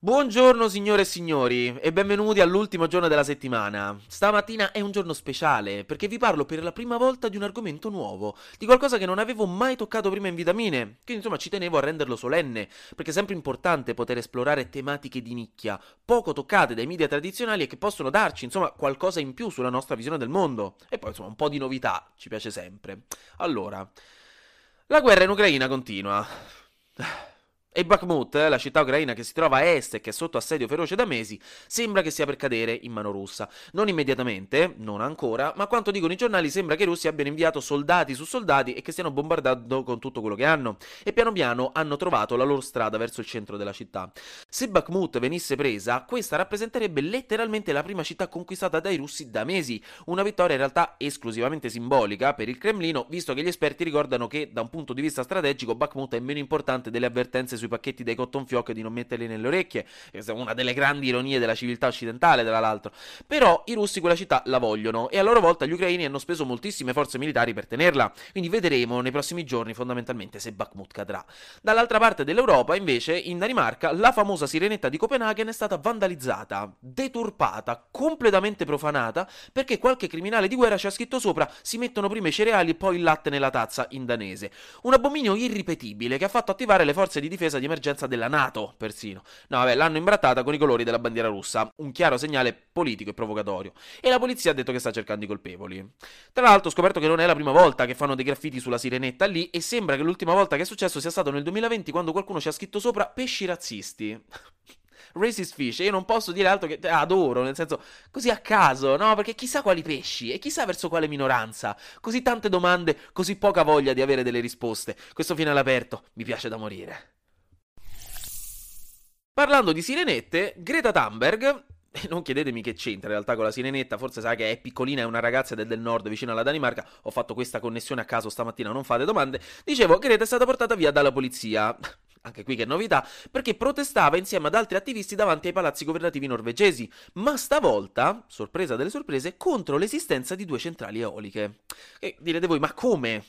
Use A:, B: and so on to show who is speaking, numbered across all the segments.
A: Buongiorno signore e signori e benvenuti all'ultimo giorno della settimana. Stamattina è un giorno speciale perché vi parlo per la prima volta di un argomento nuovo, di qualcosa che non avevo mai toccato prima in vitamine, quindi insomma ci tenevo a renderlo solenne, perché è sempre importante poter esplorare tematiche di nicchia, poco toccate dai media tradizionali e che possono darci insomma qualcosa in più sulla nostra visione del mondo. E poi insomma un po' di novità ci piace sempre. Allora, la guerra in Ucraina continua. E Bakhmut, la città ucraina che si trova a est e che è sotto assedio feroce da mesi, sembra che sia per cadere in mano russa. Non immediatamente, non ancora, ma quanto dicono i giornali sembra che i russi abbiano inviato soldati su soldati e che stiano bombardando con tutto quello che hanno. E piano piano hanno trovato la loro strada verso il centro della città. Se Bakhmut venisse presa, questa rappresenterebbe letteralmente la prima città conquistata dai russi da mesi. Una vittoria in realtà esclusivamente simbolica per il Cremlino, visto che gli esperti ricordano che da un punto di vista strategico Bakhmut è meno importante delle avvertenze sui pacchetti dei cotton fioc di non metterli nelle orecchie, questa è una delle grandi ironie della civiltà occidentale, tra l'altro. Però i russi quella città la vogliono e a loro volta gli ucraini hanno speso moltissime forze militari per tenerla, quindi vedremo nei prossimi giorni fondamentalmente se Bakhmut cadrà. Dall'altra parte dell'Europa, invece, in Danimarca, la famosa sirenetta di Copenaghen è stata vandalizzata, deturpata, completamente profanata, perché qualche criminale di guerra ci ha scritto sopra si mettono prima i cereali e poi il latte nella tazza in danese. Un abominio irripetibile che ha fatto attivare le forze di difesa di emergenza della Nato, persino. No, vabbè, l'hanno imbrattata con i colori della bandiera russa, un chiaro segnale politico e provocatorio. E la polizia ha detto che sta cercando i colpevoli. Tra l'altro ho scoperto che non è la prima volta che fanno dei graffiti sulla sirenetta lì e sembra che l'ultima volta che è successo sia stato nel 2020 quando qualcuno ci ha scritto sopra pesci razzisti. Racist Fish, io non posso dire altro che adoro, nel senso, così a caso, no? Perché chissà quali pesci e chissà verso quale minoranza. Così tante domande, così poca voglia di avere delle risposte. Questo finale aperto mi piace da morire. Parlando di sirenette, Greta Thunberg non chiedetemi che c'entra in realtà con la sirenetta, forse sa che è piccolina, è una ragazza del, del nord vicino alla Danimarca. Ho fatto questa connessione a caso stamattina, non fate domande. Dicevo, Greta è stata portata via dalla polizia. Anche qui che novità, perché protestava insieme ad altri attivisti davanti ai palazzi governativi norvegesi, ma stavolta, sorpresa delle sorprese, contro l'esistenza di due centrali eoliche. E direte voi, ma come?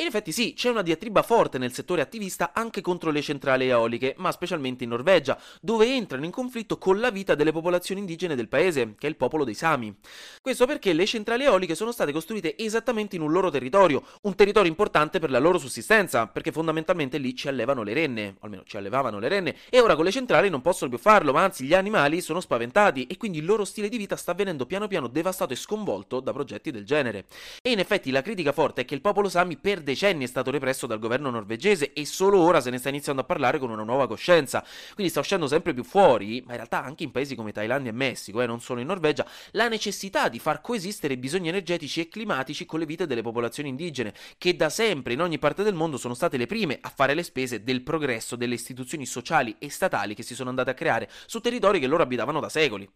A: In effetti sì, c'è una diatriba forte nel settore attivista anche contro le centrali eoliche, ma specialmente in Norvegia, dove entrano in conflitto con la vita delle popolazioni indigene del paese, che è il popolo dei Sami. Questo perché le centrali eoliche sono state costruite esattamente in un loro territorio, un territorio importante per la loro sussistenza, perché fondamentalmente lì ci allevano le renne, almeno ci allevavano le renne, e ora con le centrali non possono più farlo, ma anzi gli animali sono spaventati e quindi il loro stile di vita sta venendo piano piano devastato e sconvolto da progetti del genere. E in effetti la critica forte è che il popolo Sami per decenni è stato represso dal governo norvegese e solo ora se ne sta iniziando a parlare con una nuova coscienza. Quindi sta uscendo sempre più fuori, ma in realtà anche in paesi come Thailandia e Messico, eh, non solo in Norvegia, la necessità di far coesistere bisogni energetici e climatici con le vite delle popolazioni indigene, che da sempre in ogni parte del mondo sono state le prime a fare le spese del progresso delle istituzioni sociali e statali che si sono andate a creare su territori che loro abitavano da secoli.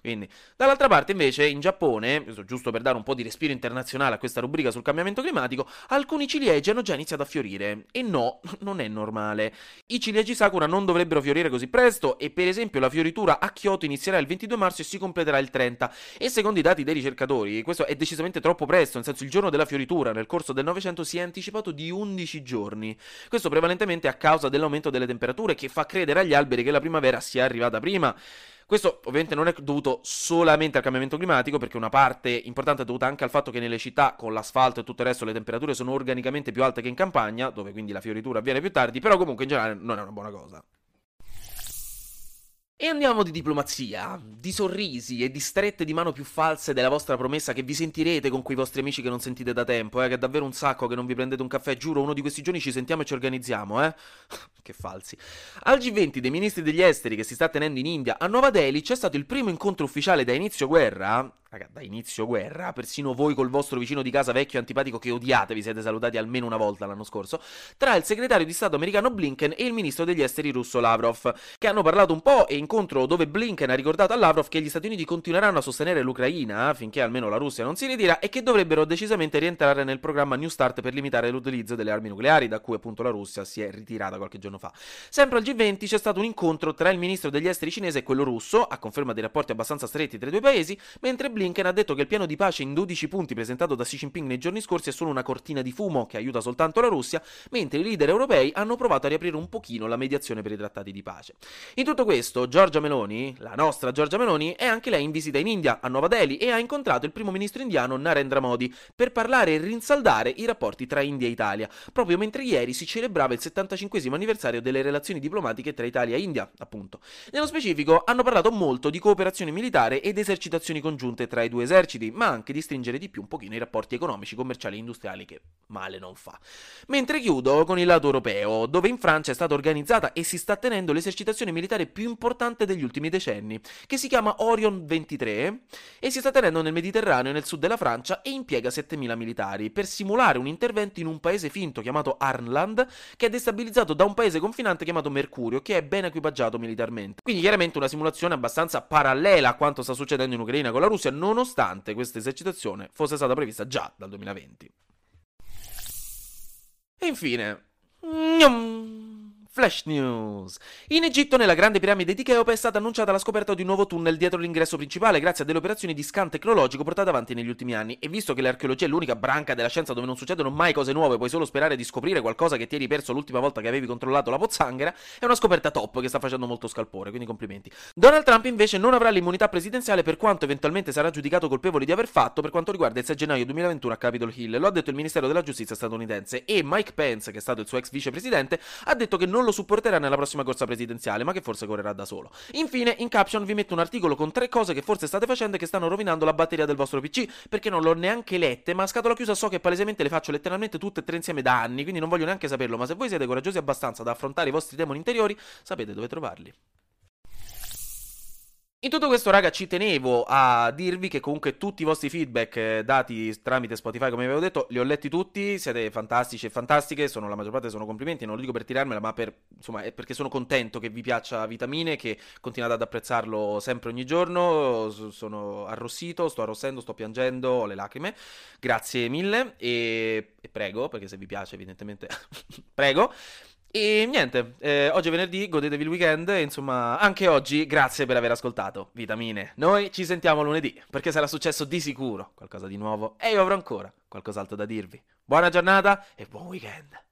A: Quindi, dall'altra parte invece in Giappone, giusto per dare un po' di respiro internazionale a questa rubrica sul cambiamento climatico, alcuni ciliegi hanno già iniziato a fiorire. E no, non è normale. I ciliegi sakura non dovrebbero fiorire così presto e per esempio la fioritura a Kyoto inizierà il 22 marzo e si completerà il 30. E secondo i dati dei ricercatori, questo è decisamente troppo presto, nel senso il giorno della fioritura nel corso del Novecento si è anticipato di 11 giorni. Questo prevalentemente a causa dell'aumento delle temperature che fa credere agli alberi che la primavera sia arrivata prima. Questo ovviamente non è dovuto solamente al cambiamento climatico, perché una parte importante è dovuta anche al fatto che nelle città con l'asfalto e tutto il resto le temperature sono organicamente più alte che in campagna, dove quindi la fioritura avviene più tardi, però comunque in generale non è una buona cosa. E andiamo di diplomazia, di sorrisi e di strette di mano più false della vostra promessa che vi sentirete con quei vostri amici che non sentite da tempo, eh, che è davvero un sacco che non vi prendete un caffè, giuro, uno di questi giorni ci sentiamo e ci organizziamo, eh. che falsi. Al G20 dei ministri degli esteri che si sta tenendo in India a Nuova Delhi c'è stato il primo incontro ufficiale da inizio guerra Raga, da inizio guerra, persino voi col vostro vicino di casa vecchio antipatico che odiate vi siete salutati almeno una volta l'anno scorso, tra il segretario di Stato americano Blinken e il ministro degli esteri russo Lavrov, che hanno parlato un po' e incontro dove Blinken ha ricordato a Lavrov che gli Stati Uniti continueranno a sostenere l'Ucraina finché almeno la Russia non si ritira e che dovrebbero decisamente rientrare nel programma New Start per limitare l'utilizzo delle armi nucleari, da cui appunto la Russia si è ritirata qualche giorno fa. Sempre al G20 c'è stato un incontro tra il ministro degli esteri cinese e quello russo, a conferma dei rapporti abbastanza stretti tra i due paesi, mentre Blinken ha detto che il piano di pace in 12 punti presentato da Xi Jinping nei giorni scorsi è solo una cortina di fumo che aiuta soltanto la Russia, mentre i leader europei hanno provato a riaprire un pochino la mediazione per i trattati di pace. In tutto questo, Giorgia Meloni, la nostra Giorgia Meloni, è anche lei in visita in India, a Nuova Delhi, e ha incontrato il primo ministro indiano Narendra Modi per parlare e rinsaldare i rapporti tra India e Italia, proprio mentre ieri si celebrava il 75 anniversario delle relazioni diplomatiche tra Italia e India, appunto. Nello specifico hanno parlato molto di cooperazione militare ed esercitazioni congiunte tra i due eserciti, ma anche di stringere di più un pochino i rapporti economici, commerciali e industriali che male non fa. Mentre chiudo con il lato europeo, dove in Francia è stata organizzata e si sta tenendo l'esercitazione militare più importante degli ultimi decenni, che si chiama Orion 23 e si sta tenendo nel Mediterraneo nel sud della Francia e impiega 7000 militari per simulare un intervento in un paese finto chiamato Arnland che è destabilizzato da un paese confinante chiamato Mercurio che è ben equipaggiato militarmente. Quindi chiaramente una simulazione abbastanza parallela a quanto sta succedendo in Ucraina con la Russia nonostante questa esercitazione fosse stata prevista già dal 2020. E infine... Flash News. In Egitto, nella grande piramide di Cheope, è stata annunciata la scoperta di un nuovo tunnel dietro l'ingresso principale grazie a delle operazioni di scan tecnologico portate avanti negli ultimi anni. E visto che l'archeologia è l'unica branca della scienza dove non succedono mai cose nuove, puoi solo sperare di scoprire qualcosa che ti eri perso l'ultima volta che avevi controllato la pozzanghera, è una scoperta top che sta facendo molto scalpore, quindi complimenti. Donald Trump invece non avrà l'immunità presidenziale per quanto eventualmente sarà giudicato colpevole di aver fatto per quanto riguarda il 6 gennaio 2021 a Capitol Hill. Lo ha detto il Ministero della Giustizia statunitense e Mike Pence, che è stato il suo ex vicepresidente, ha detto che non lo supporterà nella prossima corsa presidenziale, ma che forse correrà da solo. Infine, in caption vi metto un articolo con tre cose che forse state facendo e che stanno rovinando la batteria del vostro PC, perché non l'ho neanche lette, ma a scatola chiusa so che palesemente le faccio letteralmente tutte e tre insieme da anni, quindi non voglio neanche saperlo, ma se voi siete coraggiosi abbastanza da affrontare i vostri demoni interiori, sapete dove trovarli. In tutto questo, raga, ci tenevo a dirvi che comunque tutti i vostri feedback eh, dati tramite Spotify, come avevo detto, li ho letti tutti, siete fantastici e fantastiche, sono, la maggior parte sono complimenti, non lo dico per tirarmela, ma per, insomma, è perché sono contento che vi piaccia Vitamine, che continuate ad apprezzarlo sempre ogni giorno, sono arrossito, sto arrossendo, sto piangendo, ho le lacrime, grazie mille e, e prego, perché se vi piace evidentemente, prego. E niente, eh, oggi è venerdì, godetevi il weekend, insomma, anche oggi grazie per aver ascoltato Vitamine. Noi ci sentiamo lunedì, perché sarà successo di sicuro qualcosa di nuovo e io avrò ancora qualcos'altro da dirvi. Buona giornata e buon weekend.